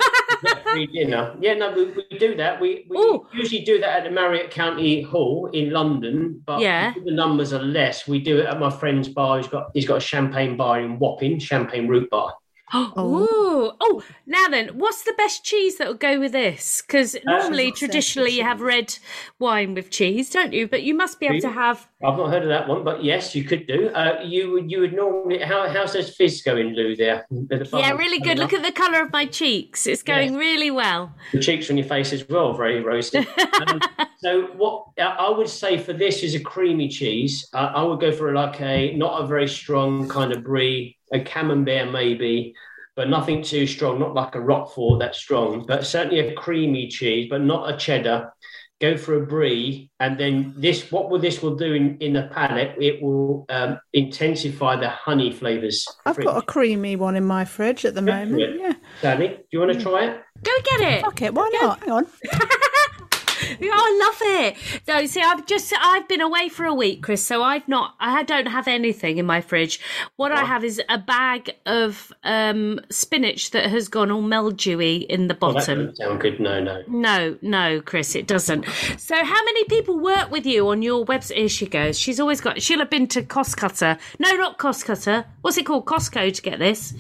Yeah, free dinner. Yeah, no, we, we do that. We, we Ooh. usually do that at the Marriott County Hall in London, but Yeah. the numbers are less. We do it at my friend's bar. He's got he's got a champagne bar in Wapping, Champagne Root Bar. Oh. oh, now then, what's the best cheese that will go with this? Because normally, traditionally, you have red wine with cheese, don't you? But you must be able to have. I've not heard of that one, but yes, you could do. Uh, you would you would normally how how's those fizz going, Lou? There, The Yeah, really good. Look at the colour of my cheeks. It's going really well. the cheeks on your face as well, very rosy. um, so what I I would say for this is a creamy cheese. Uh, I would go for like a not a very strong kind of brie, a camembert maybe, but nothing too strong. Not like a Roquefort that's strong, but certainly a creamy cheese, but not a cheddar. Go for a brie, and then this. What will this will do in, in the palate? It will um, intensify the honey flavors. I've got a creamy one in my fridge at the Go moment. Yeah. Sally, do you want to try it? Go get it. Fuck it, why not? Hang on. Oh, I love it. So, see, I've just I've been away for a week, Chris. So I've not I don't have anything in my fridge. What I have is a bag of um, spinach that has gone all mildewy in the Oh, that bottom. sound good. No, no. No, no, Chris, it doesn't. So, how many people work with you on your website? Here she goes. She's always got. She'll have been to Costcutter. No, not Costcutter. What's it called? Costco to get this.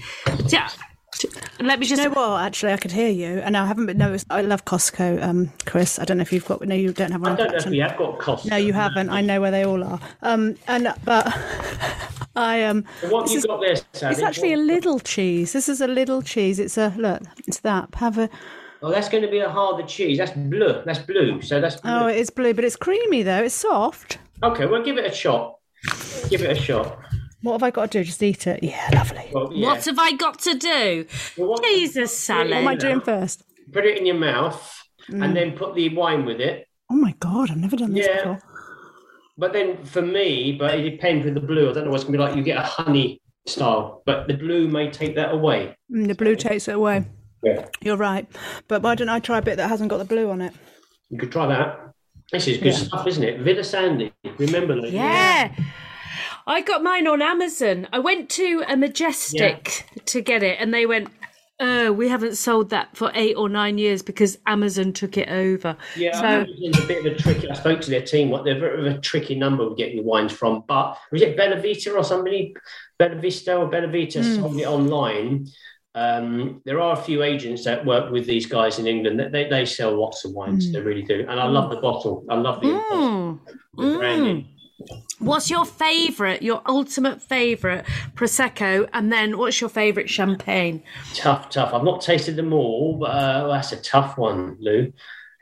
Yeah. Let me just. You know what? Actually, I could hear you, and I haven't been. No, it's- I love Costco, um, Chris. I don't know if you've got. No, you don't have one. I don't know if Clapton. we have got cost. No, you haven't. I know where they all are. Um, and but I um. What you is- got there, Sally? It's actually a little cheese. This is a little cheese. It's a look. It's that. Have a. Oh, that's going to be a harder cheese. That's blue. That's blue. So that's blue. Oh, it's blue, but it's creamy though. It's soft. okay. Well, give it a shot. Give it a shot. What have I got to do? Just eat it. Yeah, lovely. Well, yeah. What have I got to do? Well, what- Jesus, Sally. What am I doing first? Put it in your mouth Mm. and then put the wine with it. Oh my god, I've never done this Yeah. before. But then for me, but it depends with the blue. I don't know what's going to be like. You get a honey style, but the blue may take that away. Mm, the blue takes it away. Yeah. You're right. But why don't I try a bit that hasn't got the blue on it? You could try that. This is good stuff, isn't it? Villa Sandi. Remember, Lee? Yeah. I got mine on Amazon. I went to a Majestic to get it, and they went, "Oh, we haven't sold that for eight or nine years because Amazon took it over." Yeah, So- know a bit of a tricky. I spoke to their team. What they're very of a tricky number of getting the wines from. But was it Bellavita or somebody? Bella Vista or Bella Vita sold it online. Um, there are a few agents that work with these guys in England. That they, they sell lots of wines. They really do. And I love the bottle. I love the, Mm. the branding. What's your favourite, your ultimate favourite prosecco, and then what's your favourite champagne? Tough, tough. I've not tasted them all, but uh, that's a tough one, Lou.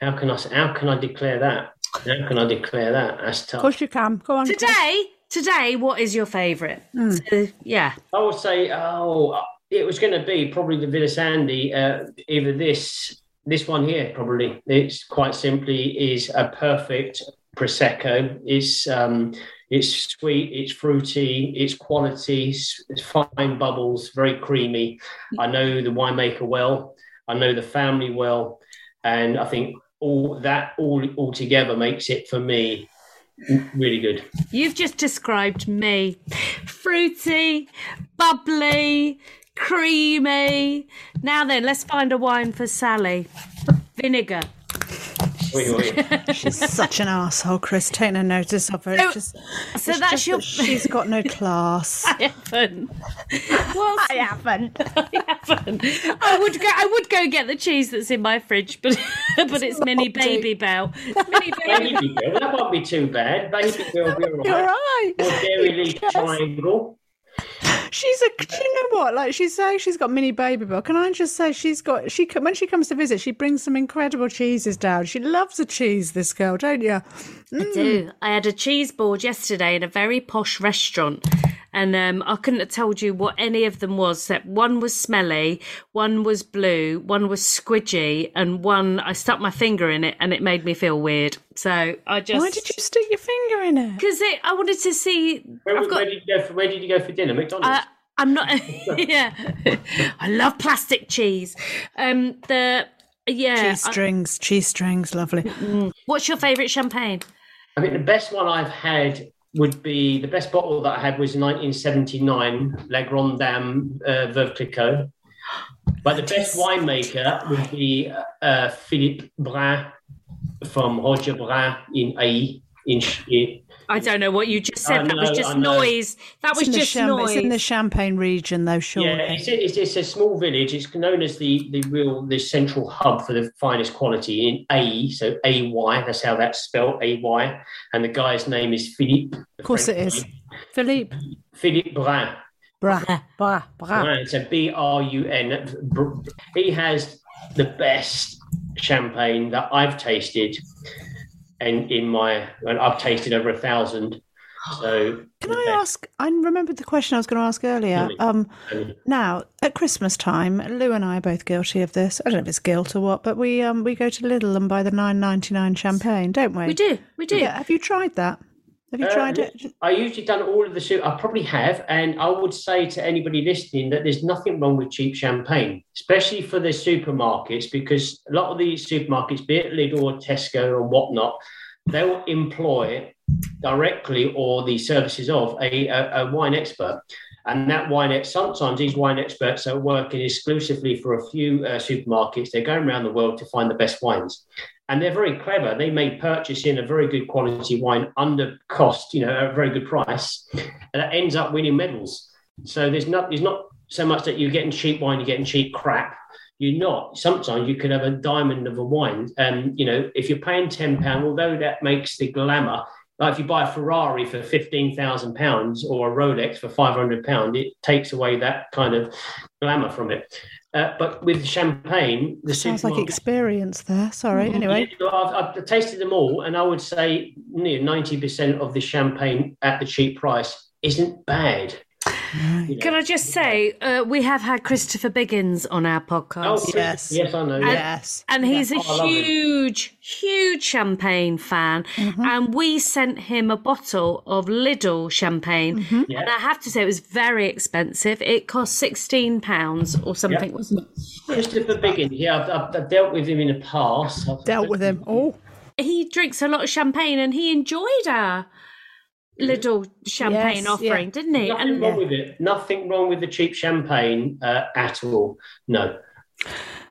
How can I? How can I declare that? How can I declare that? That's tough. Of course you can. Go on. Chris. Today, today, what is your favourite? So, yeah. I would say, oh, it was going to be probably the Villa Sandi. Uh, either this, this one here, probably. It's quite simply is a perfect prosecco. It's um, it's sweet, it's fruity, it's quality, it's, fine bubbles, very creamy. I know the winemaker well. I know the family well, and I think all that all all together makes it for me really good. You've just described me. Fruity, bubbly, creamy. Now then, let's find a wine for Sally. Vinegar. Oi, oi. She's such an asshole, Chris. Take no notice of her. So- It's just, So it's that's just your. that she's got no class. I haven't. Well, I haven't. I haven't. I would go. I would go get the cheese that's in my fridge, but but it's mini Babybel. Mini baby. Baby girl, that won't be too bad. Baby girl, be all right. You're right. Or Dairylea Yes. triangle. She's a. Do you know what? Like she's saying, she's got mini Babybel. Can I just say she's got? She when she comes to visit, she brings some incredible cheeses down. She loves a cheese. This girl, don't you? I do. Mm. I had a cheese board yesterday in a very posh restaurant. And um, I couldn't have told you what any of them was. That one was smelly, one was blue, one was squidgy, and one I stuck my finger in it and it made me feel weird. So I just Why did you stick your finger in it? Because I wanted to see. Where, I've got. where did you go for? Where did you go for dinner? McDonald's. Uh, I'm not. yeah, I love plastic cheese. Um, the yeah. Cheese strings, cheese strings, lovely. What's your favourite champagne? I think the best one I've had would be the best bottle that I had was 1979 La Grande Dame uh, Veuve Clicquot. But the best winemaker would be uh, Philippe Brun from Roger Brun in Aÿ. In, in, I don't know what you just said. I that was just noise. That was It's in, the just Cham- noise. it's in the Champagne region, though, surely. Yeah, it's, it's, it's a small village. It's known as the the real the central hub for the finest quality in A. So A Y. That's how that's spelled. A Y. And the guy's name is Philippe. Of course it is. Philippe. Philippe Brun. Bra, bra, bra. Right, so B R U N. Br- He has the best champagne that I've tasted, and in my and I've tasted over a thousand. So Can I ask? I remembered the question I was going to ask earlier. Um, now at Christmas time, Lou and I are both guilty of this. I don't know if it's guilt or what, but we um we go to Lidl and buy the nine ninety nine champagne, don't we? we do. We do. Yeah. Have you tried that? Have you Uh, tried it? I usually done all of the soup. I probably have, and I would say to anybody listening that there's nothing wrong with cheap champagne, especially for the supermarkets, because a lot of these supermarkets, be it Lidl or Tesco or whatnot, they'll employ directly or the services of a, a, a wine expert. And that wine, ex- sometimes these wine experts are working exclusively for a few uh, supermarkets. They're going around the world to find the best wines and they're very clever. They may purchase in a very good quality wine under cost, you know, at a very good price, and that ends up winning medals. So there's not there's not so much that you're getting cheap wine, you're getting cheap crap. You're not. Sometimes you could have a diamond of a wine. Um, you know, if you're paying ten pound, although that makes the glamour. Like if you buy a Ferrari for fifteen thousand pounds or a Rolex for five hundred pound, it takes away that kind of glamour from it. Uh, but with champagne, the Sounds like experience there. Sorry. Anyway, I've, I've tasted them all, and I would say ninety percent of the champagne at the cheap price isn't bad. You know. Can I just say, uh, we have had Christopher Biggins on our podcast. Oh, Yes. yes, I know. yeah. yes. And he's a Oh, I him. huge, huge champagne fan. Mm-hmm. And we sent him a bottle of Lidl champagne. Mm-hmm. Yeah. And I have to say, it was very expensive. It cost £16 or something, wasn't it? Christopher Biggins. Yeah, I've, I've, I've dealt with him in the past. I've Dealt with him. Oh, He drinks a lot of champagne and he enjoyed our little champagne Yes, offering, yeah. didn't he? Nothing And wrong with it. Nothing wrong with the cheap champagne uh, at all. No.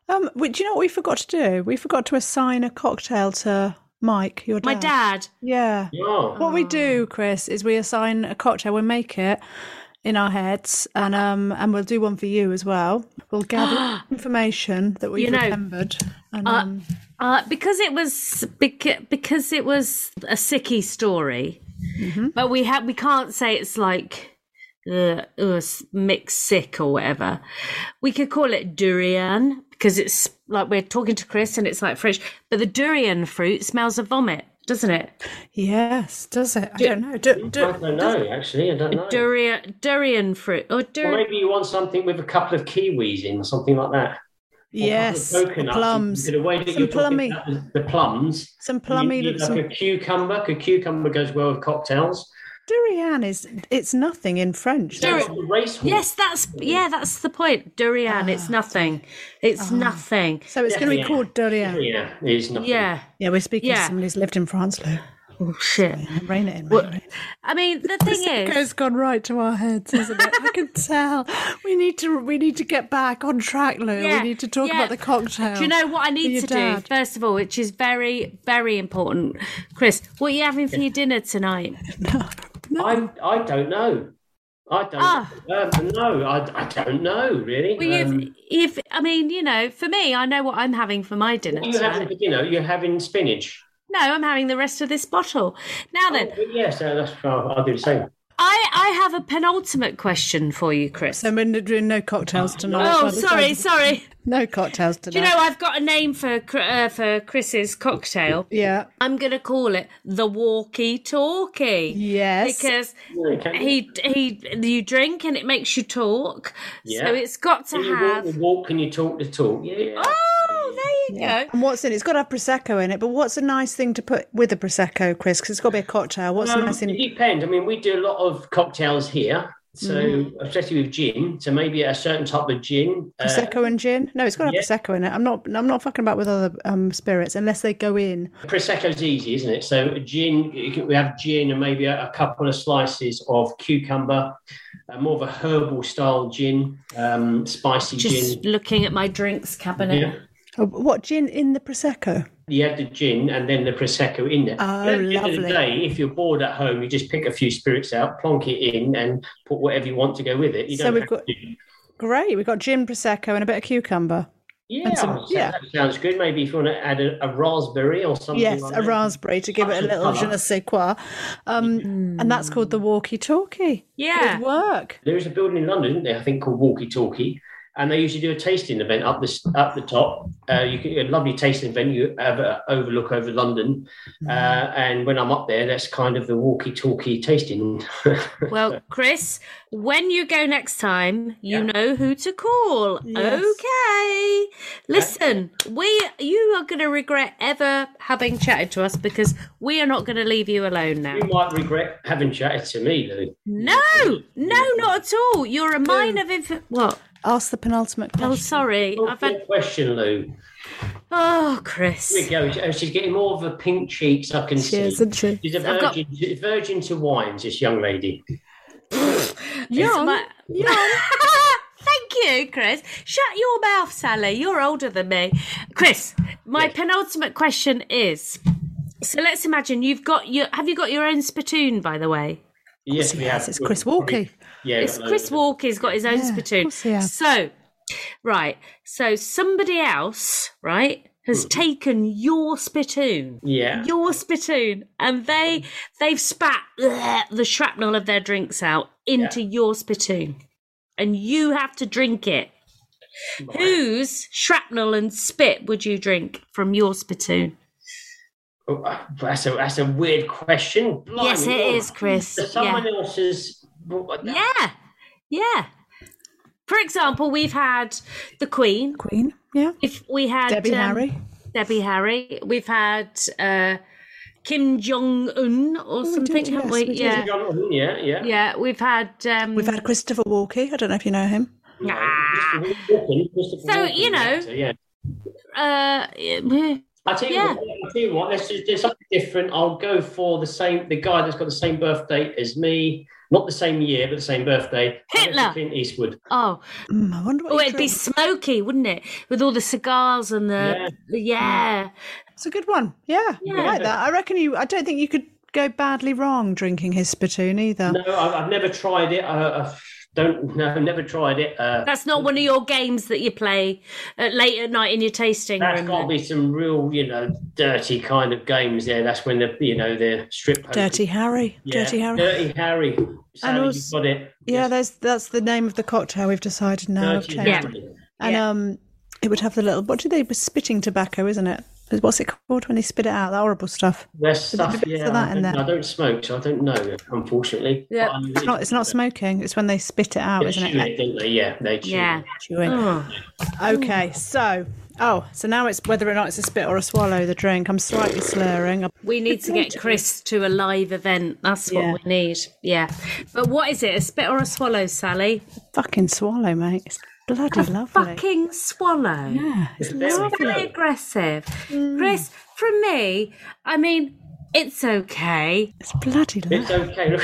um, do you know what we forgot to do? We forgot to assign a cocktail to Mike, your dad. my dad. Yeah. Oh, What we do, Chris, is we assign a cocktail. We make it in our heads, and um, and we'll do one for you as well. We'll gather information that we've You know, remembered. And, uh, um, Uh, because it was because, because it was a sicky story, Mm-hmm. but we have we can't say it's like uh, uh, mixed sick or whatever. We could call it durian because it's like we're talking to Chris and it's like fresh, but the durian fruit smells of vomit, doesn't it? yes, does it? I don't know. Do, do, I don't know. Actually, I don't know. Durian durian fruit or Or durian. maybe you want something with a couple of kiwis in, or something like that. Or a couple of yes, coconuts. plums. The way that Some you're talking plummy. about the- the plums. Some You plummy. need like some, a cucumber. A cucumber goes well with cocktails. durian is it's nothing in French. Duri- That's the race horse. Yes, that's yeah, that's the point. Durian, it's ah. nothing. It's ah. nothing. So it's going to be Yeah. called durian. Yeah, it is nothing. Yeah. Yeah, we're speaking to Yeah. somebody who's lived in France, Lou. Oh shit. Rein it in. Rein it in. I mean, the thing is, It's gone right to our heads, isn't it? I can tell. We need to. We need to get back on track, Lou. Yeah, we need to talk yeah. about the cocktail. Do you know what I need to dad. do first of all, which is very, very important, Chris? What are you having for your dinner tonight? I, I don't know. I don't. Ah. Um, no, I, I don't know really. Well, Um, you've, if I mean, you know, for me, I know what I'm having for my dinner you having tonight. for dinner? You're having spinach. No, I'm having the rest of this bottle. Now then, Oh, yes, uh, that's. I'll, I'll do the same. I I have a penultimate question for you, Chris. So we're doing no cocktails tonight. Oh, sorry, time- sorry. No cocktails tonight. Do you know I've got a name for uh, for Chris's cocktail? Yeah. I'm gonna call it the walkie-talkie. Yes. because Yeah, you- he he you drink and it makes you talk. Yeah. So it's got to Can you walk have. the walk? Can you talk the talk? Yeah. Oh, there you go. And what's in it? It's got to have prosecco in it. But what's a nice thing to put with a prosecco, Chris? Because it's got to be a cocktail. What's a Um, nice in? it depends. I mean, we do a lot of cocktails here, so Mm-hmm. especially with gin. So maybe a certain type of gin. uh, Prosecco and gin? No, it's got to have yeah. prosecco in it. I'm not. I'm not fucking about with other um, spirits unless they go in. Prosecco's easy, isn't it? So gin, can, we have gin and maybe a, a couple of slices of cucumber, uh, more of a herbal style gin, um, spicy Just gin. looking at my drinks cabinet. Yeah. What gin in the prosecco? You have the gin and then the prosecco in there. Oh, But at the end of the day, if you're bored at home, you just pick a few spirits out, plonk it in, and put whatever you want to go with it. You So don't we've got- to- Great. We've got gin prosecco and a bit of cucumber. yeah, some- yeah. that sounds good. Maybe if you want to add a, a raspberry or something. Yes, like a that. raspberry to give it a Touch of little je colour. ne sais quoi. Um, And that's called the walkie talkie. Yeah. Good work. There is a building in London, isn't there? I think called Walkie Talkie, and they usually do a tasting event up this up the top. Uh, you can a lovely tasting event. You have an overlook over London, Mm. uh, and when I'm up there, that's kind of the Walkie Talkie tasting. Well, Chris, when you go next time, you Yeah. know who to call. Yes. Okay. Listen, we you are going to regret ever having chatted to us because we are not going to leave you alone now. you might regret having chatted to me, Lou. No, no, not at all. You're a mine of inf- what? Ask the penultimate Oh, question. sorry. Oh, I've Good had. question, Lou. Oh, Chris. Here we go. Oh, She's getting more of a pink cheeks. I can She see. is, isn't she? She's a I've got- virgin, virgin to wines. This young lady. Young. My- Thank you, Chris. Shut your mouth, Sally. You're older than me. Chris, my Yes. penultimate question is so let's imagine you've got your have you got your own spittoon, by the way? Yes, we have. it's Chris Walkey. Yeah, It's got loads Chris of- Walker's got his own Yeah, of spittoon. course he has. So, right. So somebody else, right, has Hmm. taken your spittoon. Yeah. Your spittoon, and they they've spat bleh, the shrapnel of their drinks out into your spittoon, and you have to drink it. Whose shrapnel and spit would you drink from your spittoon? Oh, uh, that's a that's a weird question. yes, Blimey, it God. is, Chris. So Yeah. Someone else's. yeah, yeah. For example, we've had the Queen. Queen. Yeah. If we had Debbie um, Harry. Debbie Harry. We've had uh, Kim Jong Un or we something, did, haven't yes, we? we did. yeah. Yeah, yeah. Yeah, we've had. Um, We've had Christopher Walkey. I don't know if you know him. Ah. Christopher Walken, Christopher So, Walken, you know- actor, yeah. uh, I tell you Yeah. what. I tell you what. Let's just do something different. I'll go for the same. The guy that's got the same birthday as me, not the same year, but the same birthday. I'll go for Hitler. Clint Eastwood. oh, Mm, I wonder what oh, it'd be drinks. smoky, wouldn't it? With all the cigars and the yeah. yeah. It's a good one. Yeah, Yeah. I like that. I reckon you. I don't think you could go badly wrong drinking his spittoon either. No, I've, I've never tried it. I, I don't. No, I've never tried it. Uh, That's not one of your games that you play at late at night in your tasting That's room. got to be some real, you know, dirty kind of games there. That's when the, you know, the strip. poker- Dirty Harry. Yeah, Dirty Harry. Dirty Harry. Sally, also- you've got it. Yeah, Yes, there's that's the name of the cocktail we've decided now. I've Dirty changed it. Harry. And Yeah. um, it would have the little. What do they? Spitting tobacco, isn't it? What's it called when they spit it out? The horrible stuff. There's There's stuff, yeah. of that I, don't, there. I don't smoke, so I don't know, unfortunately. Yeah. But It's not. It's not smoking. It's when they spit it out, They isn't chew it? it, don't they? Yeah, they chew Yeah. Chewing. Oh. Okay, so oh, so now it's whether or not it's a spit or a swallow. The drink. I'm slightly slurring. We need to get Chris to a live event. That's what Yeah. we need. Yeah. But what is it? A spit or a swallow, Sally? Fucking swallow, mate. It's bloody lovely. Fucking swallow. Yeah, it's Very lovely. Very aggressive. Chris, from me, I mean, it's okay. It's bloody lovely. It's okay.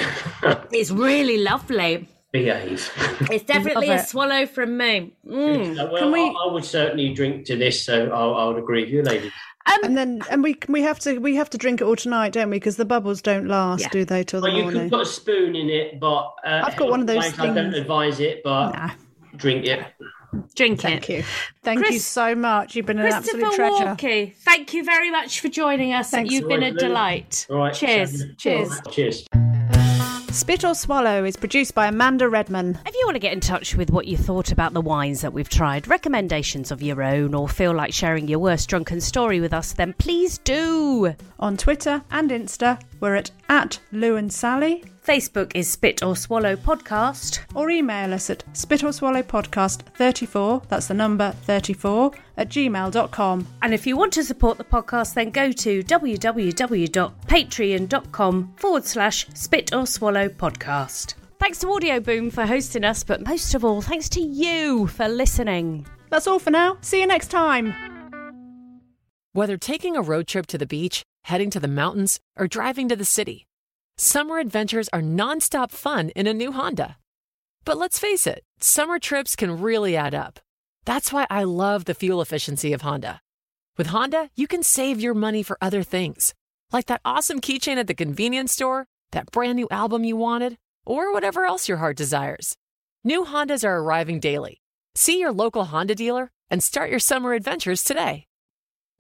It's really lovely. behave. It's definitely a it. swallow from me. Mm. well, Can we- I, I would certainly drink to this, so I'll, I would agree with you, lady. And then, and we we have to we have to drink it all tonight, don't we? Because the bubbles don't last, Yeah. do they, till the Well, you morning? could put a spoon in it, but uh, I've got one of those Things. I don't advise it, but Nah. Drink it. Drink Thank it. you, thank you so much. You've been an Christopher absolute treasure. Walkey, thank you very much for joining us. Thanks. You've been a delight. All right. Cheers. so- Cheers. Cheers. Spit or Swallow is produced by Amanda Redman. If you want to get in touch with what you thought about the wines that we've tried, recommendations of your own, or feel like sharing your worst drunken story with us, then please do. On Twitter and Insta, we're at, at Lou and Sally, Facebook is Spit or Swallow Podcast. or email us at spit or swallow podcast 34, that's the number 34, at gmail.com. And if you want to support the podcast, then go to www.patreon.com forward slash Spit or Swallow Podcast. Thanks to Audioboom for hosting us, but most of all, thanks to you for listening. That's all for now. See you next time. Whether taking a road trip to the beach, heading to the mountains, or driving to the city, summer adventures are nonstop fun in a new Honda. But let's face it, summer trips can really add up. That's why I love the fuel efficiency of Honda. With Honda, you can save your money for other things, like that awesome keychain at the convenience store, that brand new album you wanted, or whatever else your heart desires. New Hondas are arriving daily. See your local Honda dealer and start your summer adventures today.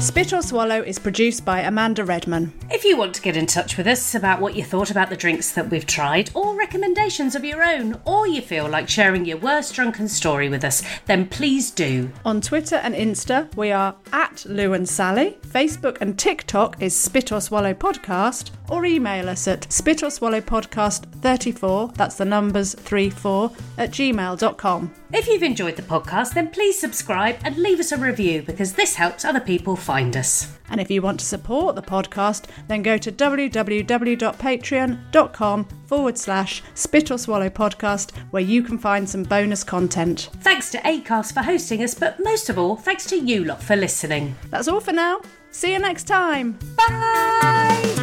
Spit or Swallow is produced by Amanda Redman. If you want to get in touch with us about what you thought about the drinks that we've tried, or recommendations of your own, or you feel like sharing your worst drunken story with us, then please do. On Twitter and Insta, we are at Lou and Sally. Facebook and TikTok is Spit or Swallow Podcast, or email us at spit or swallow podcast 34, that's the numbers 34, at gmail.com. If you've enjoyed the podcast, then please subscribe and leave us a review because this helps other people find us. And if you want to support the podcast, then go to www.patreon.com forward slash spit or swallow podcast where you can find some bonus content. Thanks to ACAST for hosting us, but most of all, thanks to you lot for listening. That's all for now. See you next time. Bye!